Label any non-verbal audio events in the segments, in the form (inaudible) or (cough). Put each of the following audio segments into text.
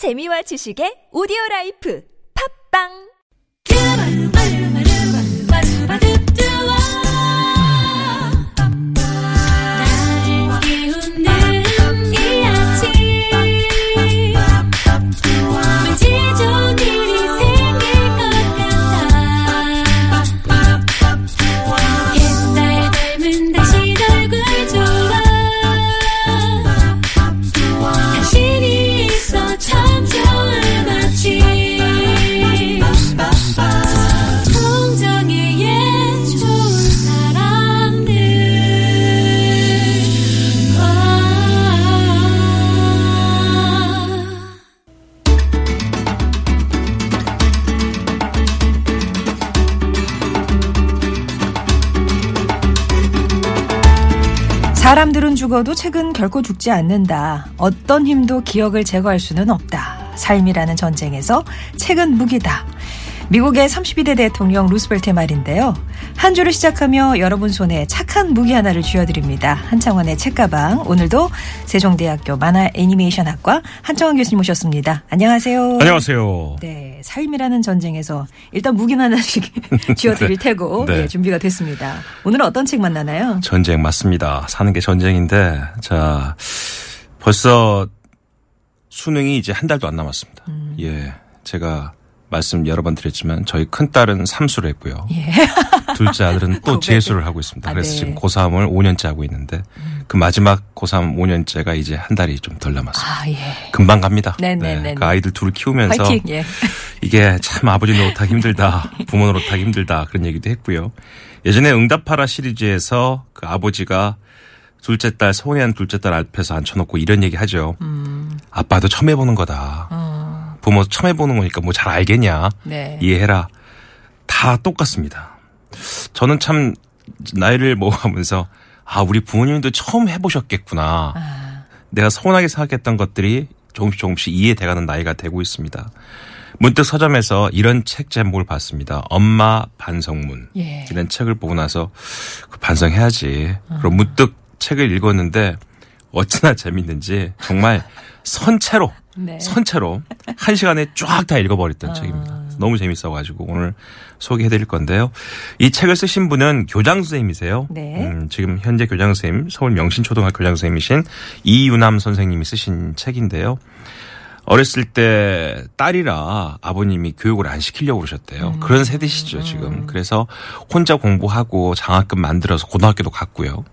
재미와 지식의 오디오 라이프. 팝빵 죽어도 책은 결코 죽지 않는다. 어떤 힘도 기억을 제거할 수는 없다. 삶이라는 전쟁에서 책은 무기다. 미국의 32대 대통령 루스벨트의 말인데요. 한 주를 시작하며 여러분 손에 착한 무기 하나를 쥐어드립니다. 한창원의 책가방. 오늘도 세종대학교 만화 애니메이션학과 한창원 교수님 모셨습니다. 안녕하세요. 안녕하세요. 네, 삶이라는 전쟁에서 일단 무기 하나씩 (laughs) 쥐어드릴 테고 네. 네, 준비가 됐습니다. 오늘은 어떤 책 만나나요? 전쟁 맞습니다. 사는 게 전쟁인데, 자, 벌써 수능이 이제 한 달도 안 남았습니다. 음. 예. 제가 말씀 여러 번 드렸지만, 저희 큰 딸은 삼수를 했고요. 예. (laughs) 둘째 아들은 또. 재수를 하고 있습니다. 아, 그래서 네. 지금 고3을 5년째 하고 있는데, 그 마지막 고3 5년째가 이제 한 달이 좀 덜 남았습니다. 아, 예. 금방 갑니다. 네네네. 그 아이들 둘을 키우면서 파이팅. 예. 이게 참 아버지 노릇하기 힘들다. (laughs) 부모 노릇하기 힘들다. 그런 얘기도 했고요. 예전에 응답하라 시리즈에서 그 아버지가 둘째 딸, 서운해한 둘째 딸 앞에서 앉혀놓고 이런 얘기 하죠. 음. 아빠도 처음 해보는 거다. 어, 부모 처음 해보는 거니까 뭐 잘 알겠냐. 네. 이해해라. 다 똑같습니다. 저는 참 나이를 먹어가면서 아, 우리 부모님도 처음 해보셨겠구나. 아, 내가 서운하게 생각했던 것들이 조금씩 조금씩 이해돼가는 나이가 되고 있습니다. 문득 서점에서 이런 책 제목을 봤습니다. 엄마 반성문. 예. 이런 책을 보고 나서 그 반성해야지. 그리고 문득 책을 읽었는데 어찌나 재밌는지 정말 선체로 네. 선체로 한 시간에 쫙 다 읽어버렸던 책입니다. 너무 재밌어가지고 오늘 소개해드릴 건데요. 이 책을 쓰신 분은 교장 선생님이세요. 네. 음, 지금 현재 교장 선생님 서울 명신초등학교 교장 선생님이신 이유남 선생님이 쓰신 책인데요. 어렸을 때 딸이라 아버님이 교육을 안 시키려고 그러셨대요. 그런 세대시죠, 지금. 그래서 혼자 공부하고 장학금 만들어서 고등학교도 갔고요.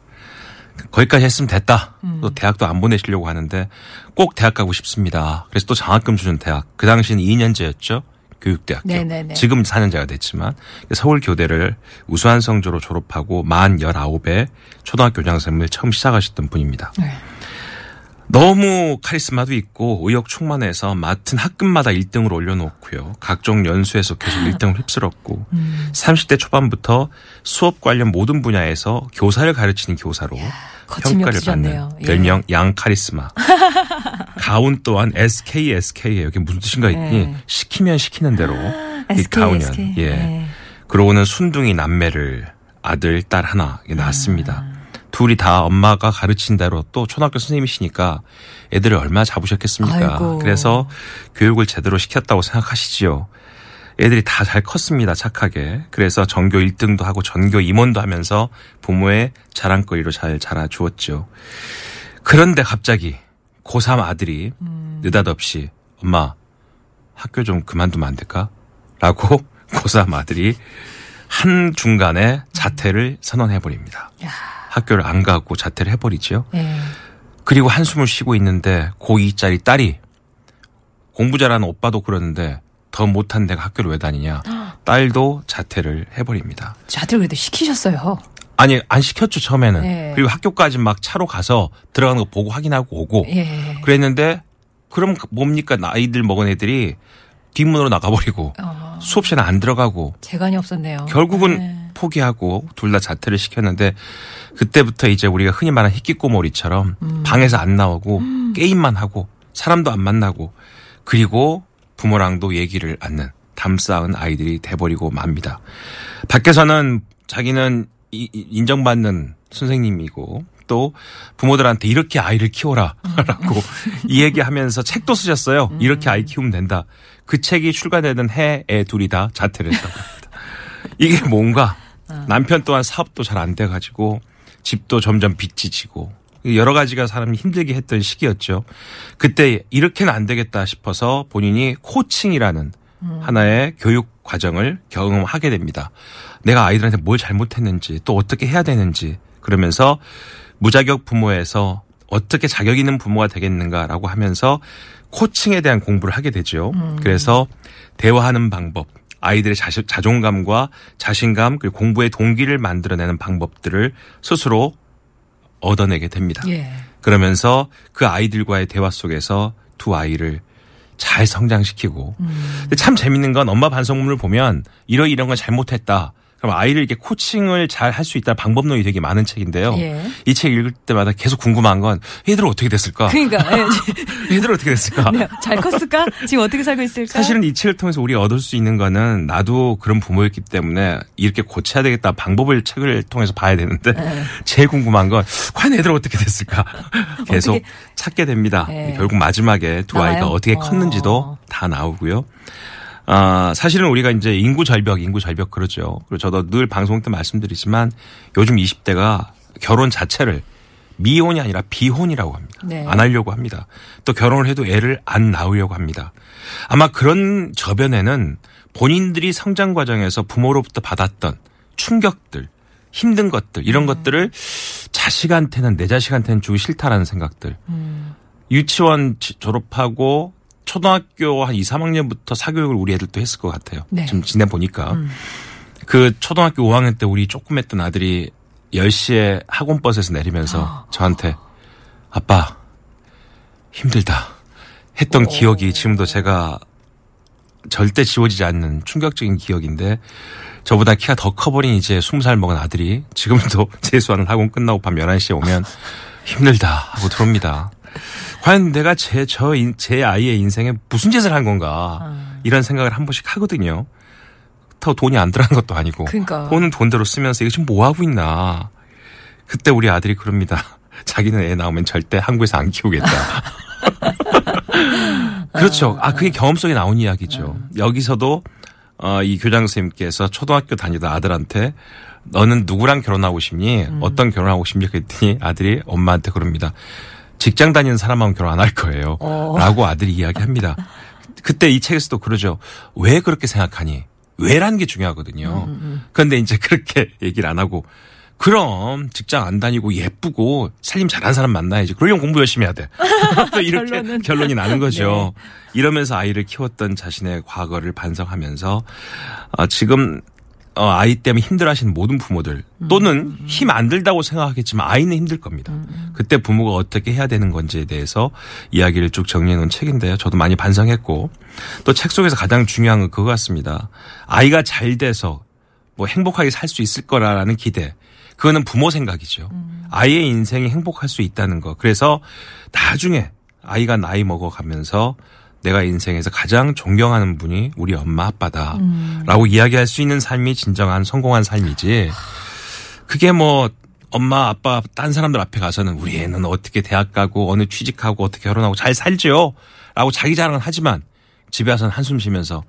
거기까지 했으면 됐다. 또 대학도 안 보내시려고 하는데 꼭 대학 가고 싶습니다. 그래서 또 장학금 주는 대학. 그 당시는 2년제였죠. 교육대학교. 네네네. 지금 4년제가 됐지만 서울 교대를 우수한 성적으로 졸업하고 만 19에 초등학교 교장 선생님을 처음 시작하셨던 분입니다. 네. 너무 카리스마도 있고 의욕 충만해서 맡은 학급마다 1등을 올려놓고요. 각종 연수에서 계속 1등을 휩쓸었고 30대 초반부터 수업 관련 모든 분야에서 교사를 가르치는 교사로 거침이 평가를. 받는 예. 별명 양 카리스마. (laughs) 가운 또한 SK SK예요. 이게 무슨 뜻인가 했더니 네. 시키면 시키는 대로 이 SK, 가훈연. SK. 예. 네. 그러고는 순둥이 남매를 아들 딸 하나 낳았습니다. 둘이 다 엄마가 가르친 대로 또 초등학교 선생님이시니까 애들을 얼마나 잡으셨겠습니까? 아이고. 그래서 교육을 제대로 시켰다고 생각하시지요. 애들이 다 잘 컸습니다. 착하게. 그래서 전교 1등도 하고 전교 임원도 하면서 부모의 자랑거리로 잘 자라주었죠. 그런데 갑자기 고3 아들이 느닷없이 엄마 학교 좀 그만두면 안 될까? 라고 (laughs) 고3 아들이 한 중간에 자퇴를 선언해버립니다. 야. 학교를 안 가고 자퇴를 해버리지요. 예. 그리고 한숨을 쉬고 있는데 고2짜리 딸이 공부 잘하는 오빠도 그러는데 더 못한 내가 학교를 왜 다니냐. (gasps) 딸도 자퇴를 해버립니다. 자들 그래도 시키셨어요. 아니 안 시켰죠 처음에는. 네. 그리고 학교까지 막 차로 가서 들어가는 거 보고 확인하고 오고. 예. 그랬는데 그럼 뭡니까 나이들 먹은 애들이 뒷문으로 나가버리고 어, 수업 시간에 안 들어가고 재간이 없었네요. 결국은 네. 포기하고 둘 다 자퇴를 시켰는데 그때부터 이제 우리가 흔히 말하는 희끼꼬머리처럼 방에서 안 나오고 게임만 하고 사람도 안 만나고 그리고 부모랑도 얘기를 않는 담쌓은 아이들이 돼버리고 맙니다. 밖에서는 자기는 이- 인정받는 선생님이고 책도 부모들한테 이렇게 아이를 키워라라고 이 얘기하면서 책도 쓰셨어요. 이렇게 아이 키우면 된다. 그 책이 출간되는 해에 둘이 다 자퇴를 했다고 합니다. 이게 뭔가 남편 또한 사업도 잘 안 돼가지고 집도 점점 빚지 지고 여러 가지가 사람이 힘들게 했던 시기였죠. 그때 이렇게는 안 되겠다 싶어서 본인이 코칭이라는 하나의 교육 과정을 경험하게 됩니다. 내가 아이들한테 뭘 잘못했는지 또 어떻게 해야 되는지 그러면서 무자격 부모에서 어떻게 자격 있는 부모가 되겠는가라고 하면서 코칭에 대한 공부를 하게 되죠. 그래서 대화하는 방법, 아이들의 자시, 자존감과 자신감 그리고 공부의 동기를 만들어내는 방법들을 스스로 얻어내게 됩니다. 예. 그러면서 그 아이들과의 대화 속에서 두 아이를 잘 성장시키고. 근데 참 재밌는 건 엄마 반성문을 보면 이러 이런 건 잘못했다. 그럼 아이를 이렇게 코칭을 잘 할 수 있다는 방법론이 되게 많은 책인데요. 예. 이책 읽을 때마다 계속 궁금한 건 얘들 어떻게 됐을까? 그러니까 (laughs) 예. 얘들 어떻게 됐을까? 네, 잘 컸을까? 지금 어떻게 살고 있을까? 사실은 이 책을 통해서 우리가 얻을 수 있는 거는 나도 그런 부모였기 때문에 이렇게 고쳐야 되겠다 방법을 책을 통해서 봐야 되는데 네. 제일 궁금한 건 과연 애들 어떻게 됐을까 계속 어떻게- 찾게 됩니다. 네. 결국 마지막에 두 나와요? 아이가 어떻게 어. 컸는지도 다 나오고요. 아, 사실은 우리가 이제 인구 절벽, 인구 절벽 그러죠. 그리고 저도 늘 방송 때 말씀드리지만 요즘 20대가 결혼 자체를 미혼이 아니라 비혼이라고 합니다. 네. 안 하려고 합니다. 또 결혼을 해도 애를 안 낳으려고 합니다. 아마 그런 저변에는 본인들이 성장 과정에서 부모로부터 받았던 충격들, 힘든 것들, 이런 것들을 자식한테는 내 자식한테는 주기 싫다라는 생각들. 유치원 지- 졸업하고 초등학교 한 2, 3학년부터 사교육을 우리 애들도 했을 것 같아요. 네. 지금 지내 보니까. 그 초등학교 5학년 때 우리 조금 했던 아들이 10시에 학원 버스에서 내리면서 저한테 아빠 힘들다 했던 기억이 지금도 제가 절대 지워지지 않는 충격적인 기억인데 저보다 키가 더 커버린 이제 20살 먹은 아들이 지금도 (laughs) 재수하는 학원 끝나고 밤 11시에 오면 (laughs) 힘들다 하고 들어옵니다. 과연 내가 제, 저, 인- 제 아이의 인생에 무슨 짓을 한 건가. 이런 생각을 한 번씩 하거든요. 더 돈이 안 들어간 것도 아니고. 그러니까. 돈은 돈대로 쓰면서 이거 지금 뭐 하고 있나. 그때 우리 아들이 그럽니다. (laughs) 자기는 애 나오면 절대 한국에서 안 키우겠다. (laughs) 그렇죠. 아, 그게 경험 속에 나온 이야기죠. 여기서도, 어, 이 교장 선생님께서 초등학교 다니다 아들한테 너는 누구랑 결혼하고 싶니? 어떤 결혼하고 싶니? 그랬더니 아들이 엄마한테 그럽니다. 직장 다니는 사람하고 결혼 안 할 거예요. 어. 라고 아들이 이야기합니다. 그때 이 책에서도 그러죠. 왜 그렇게 생각하니? 왜라는 게 중요하거든요. 그런데 이제 그렇게 (laughs) 얘기를 안 하고 그럼 직장 안 다니고 예쁘고 살림 잘하는 사람 만나야지. 그러려면 공부 열심히 해야 돼. (laughs) 또 이렇게 결론은. 결론이 나는 거죠. 이러면서 아이를 키웠던 자신의 과거를 반성하면서 어, 지금 어, 아이 때문에 힘들어하시는 모든 부모들 또는 힘안 들다고 생각하겠지만 아이는 힘들 겁니다. 그때 부모가 어떻게 해야 되는 건지에 대해서 이야기를 쭉 정리해 놓은 책인데요. 저도 많이 반성했고 또 책 속에서 가장 중요한 건 그거 같습니다. 아이가 잘 돼서 뭐 행복하게 살 수 있을 거라는 기대. 그거는 부모 생각이죠. 아이의 인생이 행복할 수 있다는 거. 그래서 나중에 아이가 나이 먹어가면서 내가 인생에서 가장 존경하는 분이 우리 엄마 아빠다. 라고 이야기할 수 있는 삶이 진정한 성공한 삶이지. 그게 뭐 엄마 아빠 딴 사람들 앞에 가서는 우리 애는 어떻게 대학 가고 어느 취직하고 어떻게 결혼하고 잘 살지요. 라고 자기 자랑은 하지만 집에 와서는 한숨 쉬면서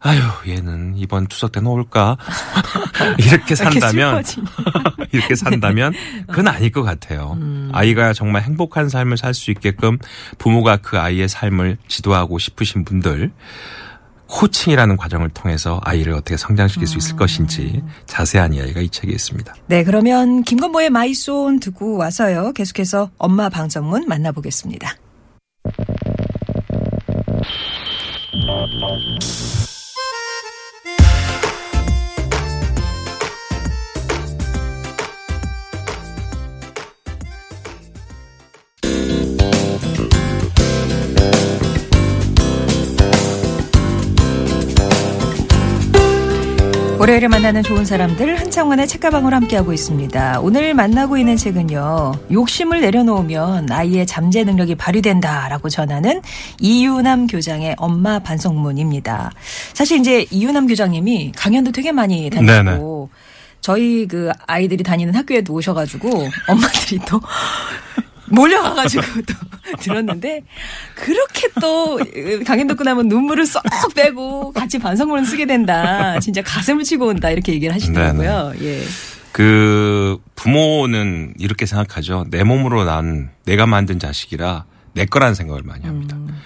아유 얘는 이번 추석 때는 올까 (laughs) 이렇게 산다면. (laughs) 이렇게 산다면 그건 아닐 것 같아요. 아이가 정말 행복한 삶을 살 수 있게끔 부모가 그 아이의 삶을 지도하고 싶으신 분들 코칭이라는 과정을 통해서 아이를 어떻게 성장시킬 수 있을 것인지 자세한 이야기가 이 책에 있습니다. 네, 그러면 김건모의 마이손 듣고 와서요. 계속해서 엄마 방정문 만나보겠습니다. 월요일에 만나는 좋은 사람들 한창원의 책가방으로 함께하고 있습니다. 오늘 만나고 있는 책은요. 욕심을 내려놓으면 아이의 잠재 능력이 발휘된다라고 전하는 이유남 교장의 엄마 반성문입니다. 사실 이제 이유남 교장님이 강연도 되게 많이 다니고 저희 그 아이들이 다니는 학교에도 오셔가지고 엄마들이 또 몰려가가지고 (laughs) 또 들었는데 그렇게 또 강연 듣고 나면 눈물을 쏙 빼고 같이 반성문을 쓰게 된다. 진짜 가슴을 치고 온다 이렇게 얘기를 하시더라고요. 예. 그 부모는 이렇게 생각하죠. 내 몸으로 난 내가 만든 자식이라 내 거라는 생각을 많이 합니다. 음.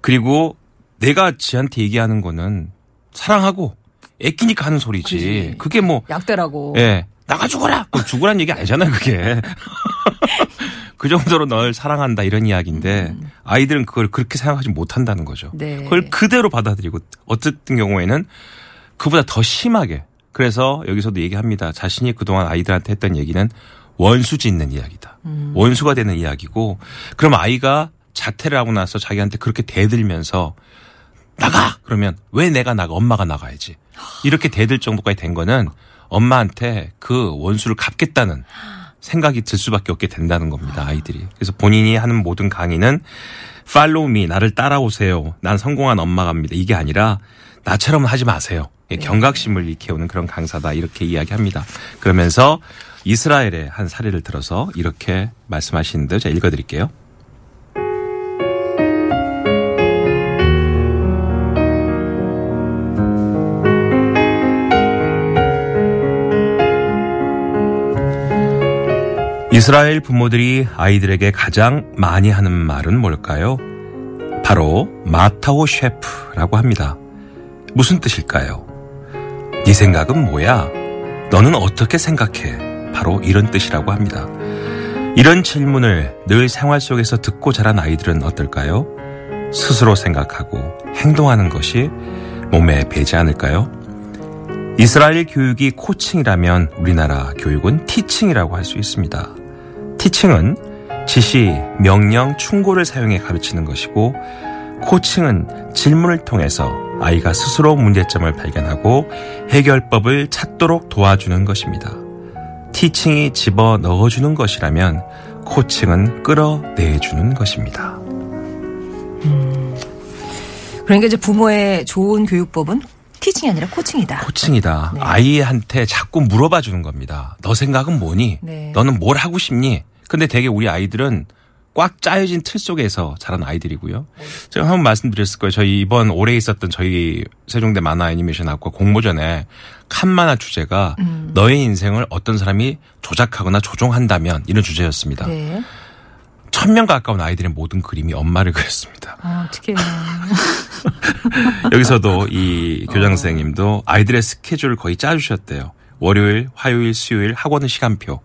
그리고 내가 지한테 얘기하는 거는 사랑하고 애끼니까 하는 소리지. 그지. 그게 뭐 약대라고. 예. 나가 죽어라! 그럼 죽으란 얘기 아니잖아요, 그게. (laughs) 그 정도로 널 사랑한다 이런 이야기인데 아이들은 그걸 그렇게 생각하지 못한다는 거죠. 네. 그걸 그대로 받아들이고 어쨌든 경우에는 그보다 더 심하게 그래서 여기서도 얘기합니다. 자신이 그동안 아이들한테 했던 얘기는 원수 짓는 이야기다. 원수가 되는 이야기고 그럼 아이가 자퇴를 하고 나서 자기한테 그렇게 대들면서 나가! 그러면 왜 내가 나가? 엄마가 나가야지. 이렇게 대들 정도까지 된 거는 엄마한테 그 원수를 갚겠다는 (laughs) 생각이 들 수밖에 없게 된다는 겁니다. 아이들이. 그래서 본인이 하는 모든 강의는 팔로우 미 나를 따라오세요. 난 성공한 엄마갑니다. 이게 아니라 나처럼 하지 마세요. 예, 경각심을 일깨우는 그런 강사다 이렇게 이야기합니다. 그러면서 이스라엘의 한 사례를 들어서 이렇게 말씀하시는데 제가 읽어드릴게요. 이스라엘 부모들이 아이들에게 가장 많이 하는 말은 뭘까요? 바로 마타오 셰프라고 합니다. 무슨 뜻일까요? 네 생각은 뭐야? 너는 어떻게 생각해? 바로 이런 뜻이라고 합니다. 이런 질문을 늘 생활 속에서 듣고 자란 아이들은 어떨까요? 스스로 생각하고 행동하는 것이 몸에 배지 않을까요? 이스라엘 교육이 코칭이라면 우리나라 교육은 티칭이라고 할 수 있습니다. 티칭은 지시, 명령, 충고를 사용해 가르치는 것이고 코칭은 질문을 통해서 아이가 스스로 문제점을 발견하고 해결법을 찾도록 도와주는 것입니다. 티칭이 집어 넣어주는 것이라면 코칭은 끌어내주는 것입니다. 그러니까 이제 부모의 좋은 교육법은 티칭이 아니라 코칭이다. 코칭이다. 네. 아이한테 자꾸 물어봐 주는 겁니다. 너 생각은 뭐니? 네. 너는 뭘 하고 싶니? 근데 되게 우리 아이들은 꽉 짜여진 틀 속에서 자란 아이들이고요. 제가 한번 말씀드렸을 거예요. 저희 이번 올해 있었던 저희 세종대 만화 애니메이션 학과 공모전에 칸만화 주제가 음. 너의 인생을 어떤 사람이 조작하거나 조종한다면 이런 주제였습니다. 네. 천명 가까운 아이들의 모든 그림이 엄마를 그렸습니다. 아, 어떻게. (laughs) 여기서도 이 교장 선생님도 아이들의 스케줄을 거의 짜주셨대요. 월요일, 화요일, 수요일 학원 시간표.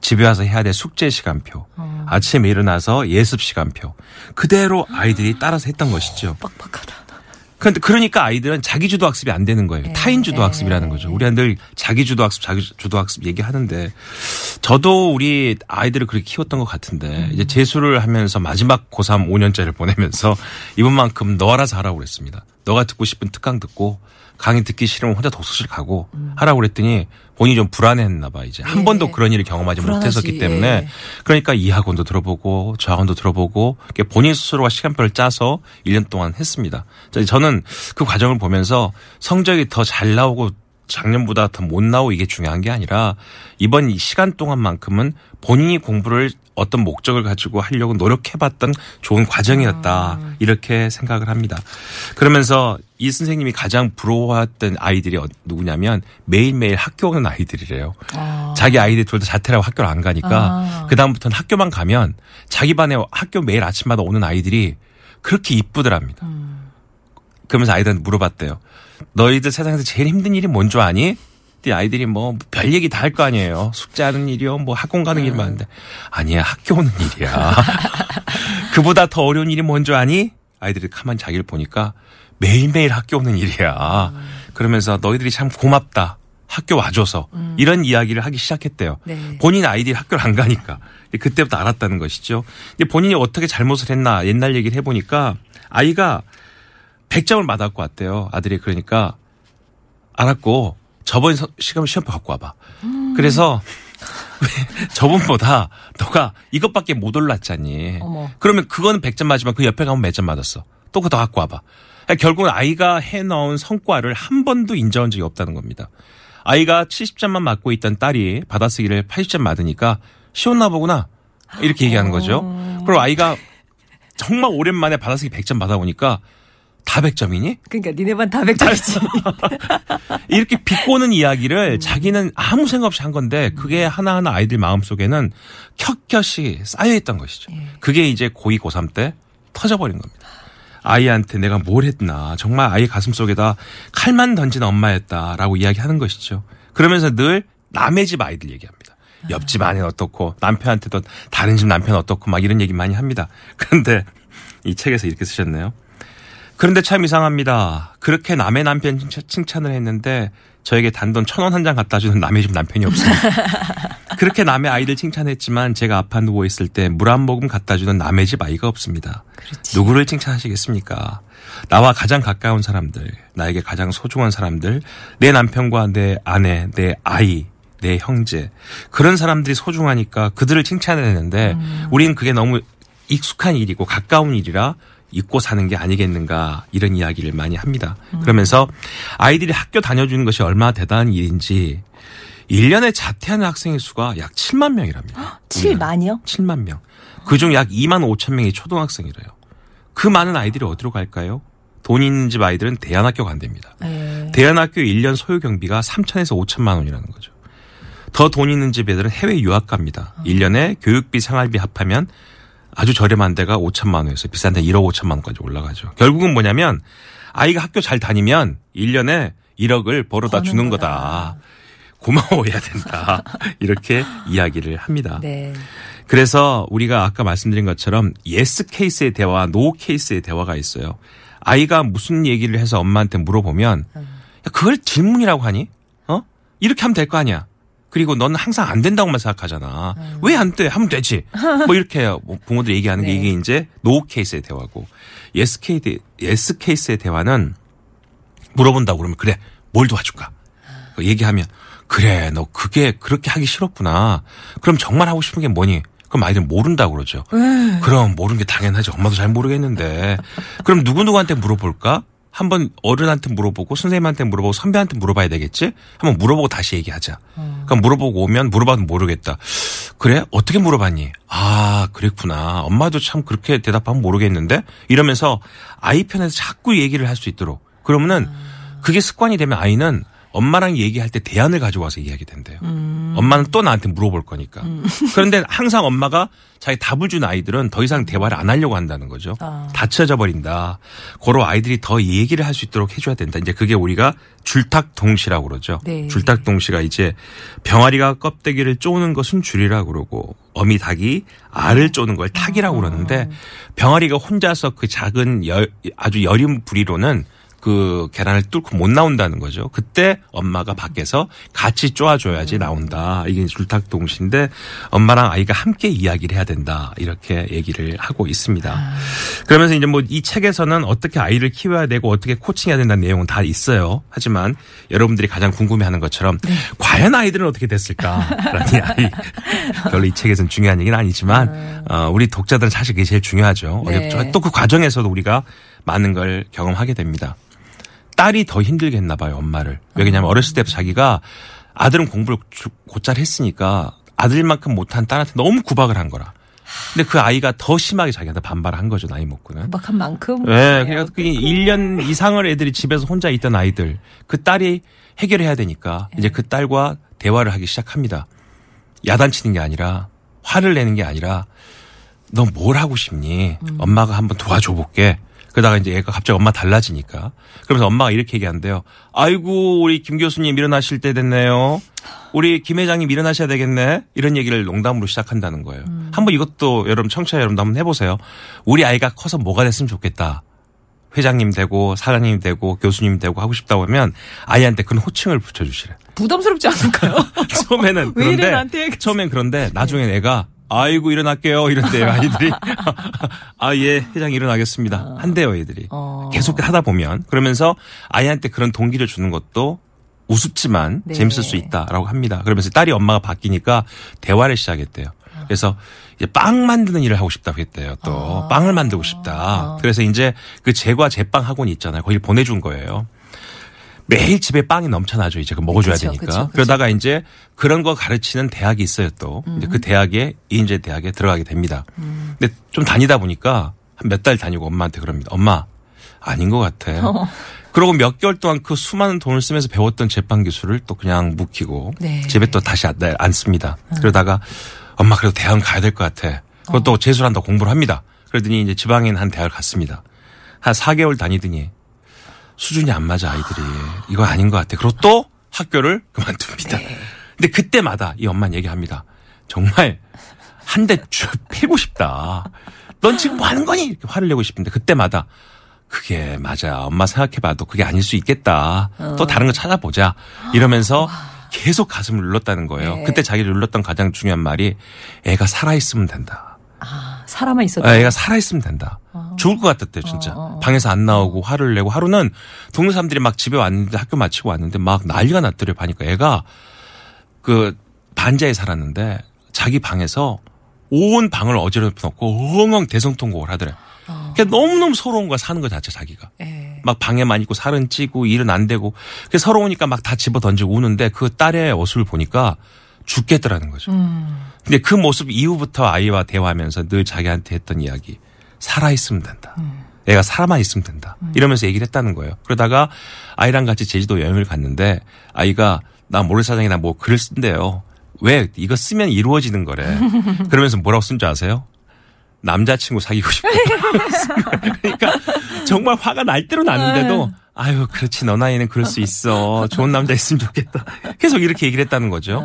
집에 와서 해야 될 숙제 시간표. 아침에 일어나서 예습 시간표. 그대로 아이들이 따라서 했던 것이죠. 빡빡하다. 그런데 그러니까 아이들은 자기 주도 학습이 안 되는 거예요. 네. 타인 주도 학습이라는 거죠. 우리 늘 자기 주도 학습, 자기 주도 학습 얘기하는데 저도 우리 아이들을 그렇게 키웠던 것 같은데 이제 재수를 하면서 마지막 고3 5년째를 보내면서 이번만큼 너 알아서 하라고 그랬습니다. 너가 듣고 싶은 특강 듣고 강의 듣기 싫으면 혼자 독서실 가고 하라고 그랬더니 본인이 좀 불안했나 봐 이제 한 네. 번도 그런 일을 경험하지 불안하지, 못했었기 때문에 예. 그러니까 이 학원도 들어보고 저 학원도 들어보고 본인 스스로가 시간표를 짜서 1년 동안 했습니다. 자, 저는 그 과정을 보면서 성적이 더 잘 나오고 작년보다 더 못 나오고 이게 중요한 게 아니라 이번 이 시간 동안만큼은 본인이 공부를 어떤 목적을 가지고 하려고 노력해봤던 좋은 과정이었다. 이렇게 생각을 합니다. 그러면서 이 선생님이 가장 부러워했던 아이들이 어- 누구냐면 매일매일 학교 오는 아이들이래요. 자기 아이들 둘 다 자퇴라고 학교를 안 가니까 아. 그 다음부터는 학교만 가면 자기 반에 학교 매일 아침마다 오는 아이들이 그렇게 이쁘더랍니다. 그러면서 아이들한테 물어봤대요. 너희들 세상에서 제일 힘든 일이 뭔 줄 아니? 이 아이들이 뭐 별 얘기 다 할 거 아니에요. 숙제하는 일이요, 뭐 학원 가는 일 많은데 아니야 학교 오는 일이야. (laughs) 그보다 더 어려운 일이 뭔 줄 아니? 아이들이 가만히 자기를 보니까 매일매일 학교 오는 일이야. 그러면서 너희들이 참 고맙다. 학교 와줘서 이런 이야기를 하기 시작했대요. 네. 본인 아이들이 학교를 안 가니까 그때부터 알았다는 것이죠. 근데 본인이 어떻게 잘못을 했나 옛날 얘기를 해보니까 아이가 100점을 맞았고 왔대요. 아들이 그러니까 알았고 저번 서- 시간 시험표 갖고 와봐. 그래서 (laughs) 왜 저번보다 너가 이것밖에 못 올랐잖니. 어머. 그러면 그거는 100점 맞으면 그 옆에 가면 몇 점 맞았어. 또 그거 더 갖고 와봐. 그러니까 결국은 아이가 해놓은 성과를 한 번도 인정한 적이 없다는 겁니다. 아이가 70점만 맞고 있던 딸이 받아쓰기를 80점 맞으니까 쉬웠나 보구나. 이렇게 얘기하는 거죠. 그리고 아이가 정말 오랜만에 받아쓰기 100점 받아보니까 다 100점이니? 그러니까 니네 반다 백점이지. (laughs) 이렇게 비꼬는 이야기를 자기는 아무 생각 없이 한 건데 그게 하나하나 아이들 마음속에는 켜켜이 쌓여있던 것이죠. 그게 이제 고2, 고3 때 터져버린 겁니다. 아이한테 내가 뭘 했나. 정말 아이 가슴 속에다 칼만 던진 엄마였다라고 이야기하는 것이죠. 그러면서 늘 남의 집 아이들 얘기합니다. 옆집 아내는 어떻고 남편한테도 다른 집 남편 어떻고 막 이런 얘기 많이 합니다. 그런데 이 책에서 이렇게 쓰셨네요. 그런데 참 이상합니다. 그렇게 남의 남편 칭찬- 칭찬을 했는데 저에게 단돈 천 원 한 장 갖다 주는 남의 집 남편이 없습니다. (laughs) 그렇게 남의 아이들 칭찬했지만 제가 아파 누워 있을 때 물 한 모금 갖다 주는 남의 집 아이가 없습니다. 누구를 칭찬하시겠습니까? 나와 가장 가까운 사람들, 나에게 가장 소중한 사람들, 내 남편과 내 아내, 내 아이, 내 형제 그런 사람들이 소중하니까 그들을 칭찬해야 되는데 우리는 그게 너무 익숙한 일이고 가까운 일이라 잊고 사는 게 아니겠는가 이런 이야기를 많이 합니다. 그러면서 아이들이 학교 다녀주는 것이 얼마나 대단한 일인지 1년에 자퇴하는 학생의 수가 약 7만 명이랍니다. 7만이요? 7만 명. 그중 약 2만 5천 명이 초등학생이래요. 그 많은 아이들이 어디로 갈까요? 돈 있는 집 아이들은 대안학교 간답니다. 네. 대안학교 1년 소요 경비가 3천에서 5천만 원이라는 거죠. 더 돈 있는 집 애들은 해외 유학 갑니다. 1년에 교육비, 생활비 합하면 아주 저렴한 데가 5천만 원에서 비싼 데 1억 5천만 원까지 올라가죠. 결국은 뭐냐면 아이가 학교 잘 다니면 1년에 1억을 벌어다 주는 거다. 거다. 고마워해야 된다. (laughs) 이렇게 이야기를 합니다. 네. 그래서 우리가 아까 말씀드린 것처럼 yes case의 대화, no case의 대화가 있어요. 아이가 무슨 얘기를 해서 엄마한테 물어보면 야, 그걸 질문이라고 하니? 어? 이렇게 하면 될 거 아니야. 그리고 너는 항상 안 된다고만 생각하잖아. 왜안 돼? 하면 되지. 뭐 이렇게 뭐 부모들이 얘기하는 게 네. 이게 이제 no case의 대화고 yes case yes case의 대화는 물어본다고 그러면 그래 뭘 도와줄까? 그 얘기하면 그래 너 그게 그렇게 하기 싫었구나. 그럼 정말 하고 싶은 게 뭐니? 그럼 아이들은 모른다고 그러죠. 그럼 모르는 게 당연하지. 엄마도 잘 모르겠는데. 그럼 누구누구한테 물어볼까? 한번 어른한테 물어보고 선생님한테 물어보고 선배한테 물어봐야 되겠지? 한번 물어보고 다시 얘기하자. 그럼 물어보고 오면 물어봐도 모르겠다. 그래? 어떻게 물어봤니? 아, 그랬구나. 엄마도 참 그렇게 대답하면 모르겠는데? 이러면서 아이 편에서 자꾸 얘기를 할 수 있도록. 그러면은 그게 습관이 되면 아이는 엄마랑 얘기할 때 대안을 가져와서 얘기하게 된대요. 엄마는 또 나한테 물어볼 거니까. (laughs) 그런데 항상 엄마가 자기 답을 준 아이들은 더 이상 대화를 안 하려고 한다는 거죠. 아. 닫혀져 버린다. 고로 아이들이 더 얘기를 할 수 있도록 해줘야 된다. 이제 그게 우리가 줄탁동시라고 그러죠. 네. 줄탁동시가 이제 병아리가 껍데기를 쪼는 것은 줄이라고 그러고 어미 닭이 알을 쪼는 걸 탁이라고 그러는데 병아리가 혼자서 그 작은 여- 아주 여린 부리로는 그 계란을 뚫고 못 나온다는 거죠. 그때 엄마가 밖에서 같이 쪼아줘야지 나온다. 이게 줄탁동시인데 엄마랑 아이가 함께 이야기를 해야 된다. 이렇게 얘기를 하고 있습니다. 그러면서 이제 뭐 이 책에서는 어떻게 아이를 키워야 되고 어떻게 코칭해야 된다는 내용은 다 있어요. 하지만 여러분들이 가장 궁금해하는 것처럼 과연 아이들은 어떻게 됐을까라는 이야기 (laughs) 별로 이 책에서는 중요한 얘기는 아니지만 어, 우리 독자들은 사실 그게 제일 중요하죠. 네. 어렵죠. 또그 과정에서도 우리가 많은 걸 경험하게 됩니다. 딸이 더 힘들게 했나 봐요, 엄마를. 왜냐면 어렸을 때부터 자기가 아들은 공부를 주- 곧잘 했으니까 아들만큼 못한 딸한테 너무 구박을 한 거라. 근데 그 아이가 더 심하게 자기한테 반발을 한 거죠, 나이 먹고는. 막한 만큼. 네, 그러니까 그 1년 이상을 애들이 집에서 혼자 있던 아이들, 그 딸이 해결해야 되니까 이제 그 딸과 대화를 하기 시작합니다. 야단치는 게 아니라 화를 내는 게 아니라 너 뭘 하고 싶니? 엄마가 한번 도와줘 볼게. 그러다가 이제 얘가 갑자기 엄마 달라지니까. 그러면서 엄마가 이렇게 얘기한대요. 아이고, 우리 김 교수님 일어나실 때 됐네요. 우리 김 회장님 일어나셔야 되겠네. 이런 얘기를 농담으로 시작한다는 거예요. 한번 이것도 여러분 청취자 여러분도 한번 해보세요. 우리 아이가 커서 뭐가 됐으면 좋겠다. 회장님 되고 사장님 되고 교수님 되고 하고 싶다고 하면 아이한테 그런 호칭을 붙여주시래. 부담스럽지 않을까요? (laughs) 처음에는 (laughs) 왜 이래, 그런데? 처음엔 그런데 나중엔 애가 아이고 일어날게요. 이런데요 아이들이. (laughs) 아 예 회장 일어나겠습니다. 한대요 애들이. 어. 계속 하다 보면. 그러면서 아이한테 그런 동기를 주는 것도 우습지만 네. 재밌을 수 있다라고 합니다. 그러면서 딸이 엄마가 바뀌니까 대화를 시작했대요. 그래서 이제 빵 만드는 일을 하고 싶다고 했대요 또. 아. 빵을 만들고 싶다. 그래서 이제 그 제과 제빵 학원이 있잖아요. 거기 보내준 거예요 매일 집에 빵이 넘쳐나죠. 이제 그 먹어줘야 그쵸, 되니까. 그쵸, 그쵸. 그러다가 이제 그런 거 가르치는 대학이 있어요 또. 이제 그 대학에 이인재 대학에 들어가게 됩니다. 근데 좀 다니다 보니까 한 몇 달 다니고 엄마한테 그럽니다. 엄마 아닌 것 같아. 그러고 몇 개월 동안 그 수많은 돈을 쓰면서 배웠던 제빵 기술을 또 그냥 묵히고 네. 집에 또 다시 안, 안 씁니다. 그러다가 엄마 그래도 대학은 가야 될 것 같아. 그것도 재수한다 공부를 합니다. 그러더니 이제 지방에 있는 한 대학을 갔습니다. 한 4개월 다니더니 수준이 안 맞아 아이들이 이거 아닌 것 같아. 그리고 또 학교를 그만둡니다. 근데 그때마다 이 엄마는 얘기합니다. 정말 한대쭉 패고 싶다. 넌 지금 뭐 하는 거니? 이렇게 화를 내고 싶은데 그때마다 그게 맞아. 엄마 생각해봐도 그게 아닐 수 있겠다. 또 다른 거 찾아보자. 이러면서 계속 가슴을 눌렀다는 거예요. 네. 그때 자기를 눌렀던 가장 중요한 말이 애가 살아있으면 된다. 아, 사람만 있어도. 아, 애가 살아있으면 된다. 죽을 것 같았대요, 진짜. 방에서 안 나오고 화를 내고 하루는 동네 사람들이 막 집에 왔는데 학교 마치고 왔는데 막 난리가 났더래요. 보니까 애가 그 반자에 살았는데 자기 방에서 온 방을 어지럽혀 놓고 엉엉 대성통곡을 하더래. 그러니까 너무너무 서러운 거야, 사는 거 자체 자기가. 예. 막 방에만 있고 살은 찌고 일은 안 되고 그 서러우니까 막 다 집어 던지고 우는데 그 딸의 모습을 보니까 죽겠더라는 거죠. 근데 그 모습 이후부터 아이와 대화하면서 늘 자기한테 했던 이야기 살아 있으면 된다. 애가 살아만 있으면 된다. 이러면서 얘기를 했다는 거예요. 그러다가 아이랑 같이 제주도 여행을 갔는데 아이가 나 모래사장에 나 뭐 글을 쓴대요. 왜 이거 쓰면 이루어지는 거래. (laughs) 그러면서 뭐라고 쓴 줄 아세요? 남자친구 사귀고 싶다. (laughs) 그러니까 정말 화가 날 대로 났는데도 아유 그렇지 너 나이는 그럴 수 있어. 좋은 남자 있으면 좋겠다. 계속 이렇게 얘기를 했다는 거죠.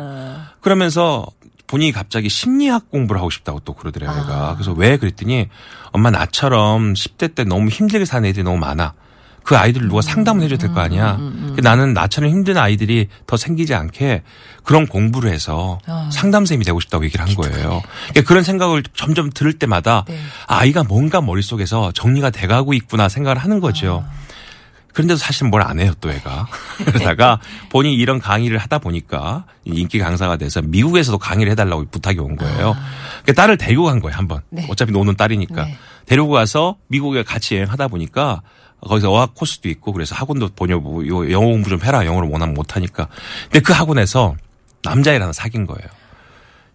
그러면서 본인이 갑자기 심리학 공부를 하고 싶다고 또 그러더래요. 애가. 그래서 왜 그랬더니 엄마 나처럼 10대 때 너무 힘들게 사는 애들이 너무 많아. 그 아이들 누가 상담을 해줘야 될 거 아니야. 나는 나처럼 힘든 아이들이 더 생기지 않게 그런 공부를 해서 상담쌤이 되고 싶다고 얘기를 한 거예요. 그러니까 그런 생각을 점점 들을 때마다 네. 아이가 뭔가 머릿속에서 정리가 돼가고 있구나 생각을 하는 거죠. 그런데도 사실 뭘 안 해요, 또 애가. (laughs) 그러다가 본인이 이런 강의를 하다 보니까 인기 강사가 돼서 미국에서도 강의를 해달라고 부탁이 온 거예요. 그러니까 딸을 데리고 간 거예요, 한 번. 네. 어차피 노는 딸이니까. 네. 데리고 가서 미국에 같이 여행하다 보니까 거기서 어학 코스도 있고 그래서 학원도 보내고 요 영어 공부 좀 해라. 영어를 원하면 못하니까. 근데 그 학원에서 남자애랑 사귄 거예요.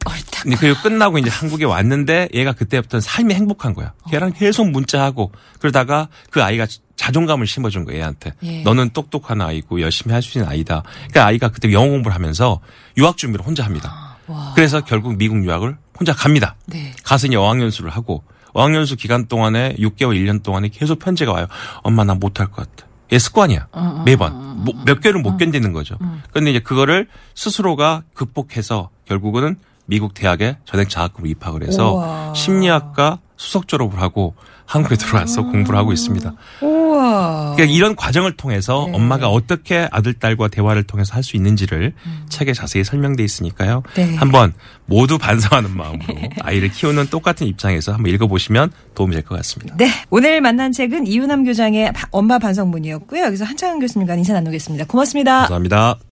옳다. 근데 그 끝나고 이제 한국에 왔는데 얘가 그때부터는 삶이 행복한 거야. 걔랑 계속 문자하고 그러다가 그 아이가 자존감을 심어준 거예요, 얘한테. 예. 너는 똑똑한 아이고 열심히 할 수 있는 아이다. 그러니까 아이가 그때 영어 공부를 하면서 유학 준비를 혼자 합니다. 와. 그래서 결국 미국 유학을 혼자 갑니다. 네. 가서 이제 어학연수를 하고 어학연수 기간 동안에 6개월, 1년 동안에 계속 편지가 와요. 엄마 나 못할 것 같아. 얘 습관이야. 매번. 뭐, 몇 개월은 못 견디는 거죠. 그런데 이제 그거를 스스로가 극복해서 결국은 미국 대학에 전액 장학금을 입학을 해서 우와. 심리학과 수석 졸업을 하고 한국에 들어와서 공부를 하고 있습니다. 우와. 그러니까 이런 과정을 통해서 네. 엄마가 어떻게 아들 딸과 대화를 통해서 할 수 있는지를 책에 자세히 설명돼 있으니까요. 네. 한번 모두 반성하는 마음으로 아이를 키우는 똑같은 입장에서 한번 읽어보시면 도움이 될 것 같습니다. 네. 오늘 만난 책은 이유남 교장의 바- 엄마 반성문이었고요. 여기서 한창현 교수님과 인사 나누겠습니다. 고맙습니다. 감사합니다.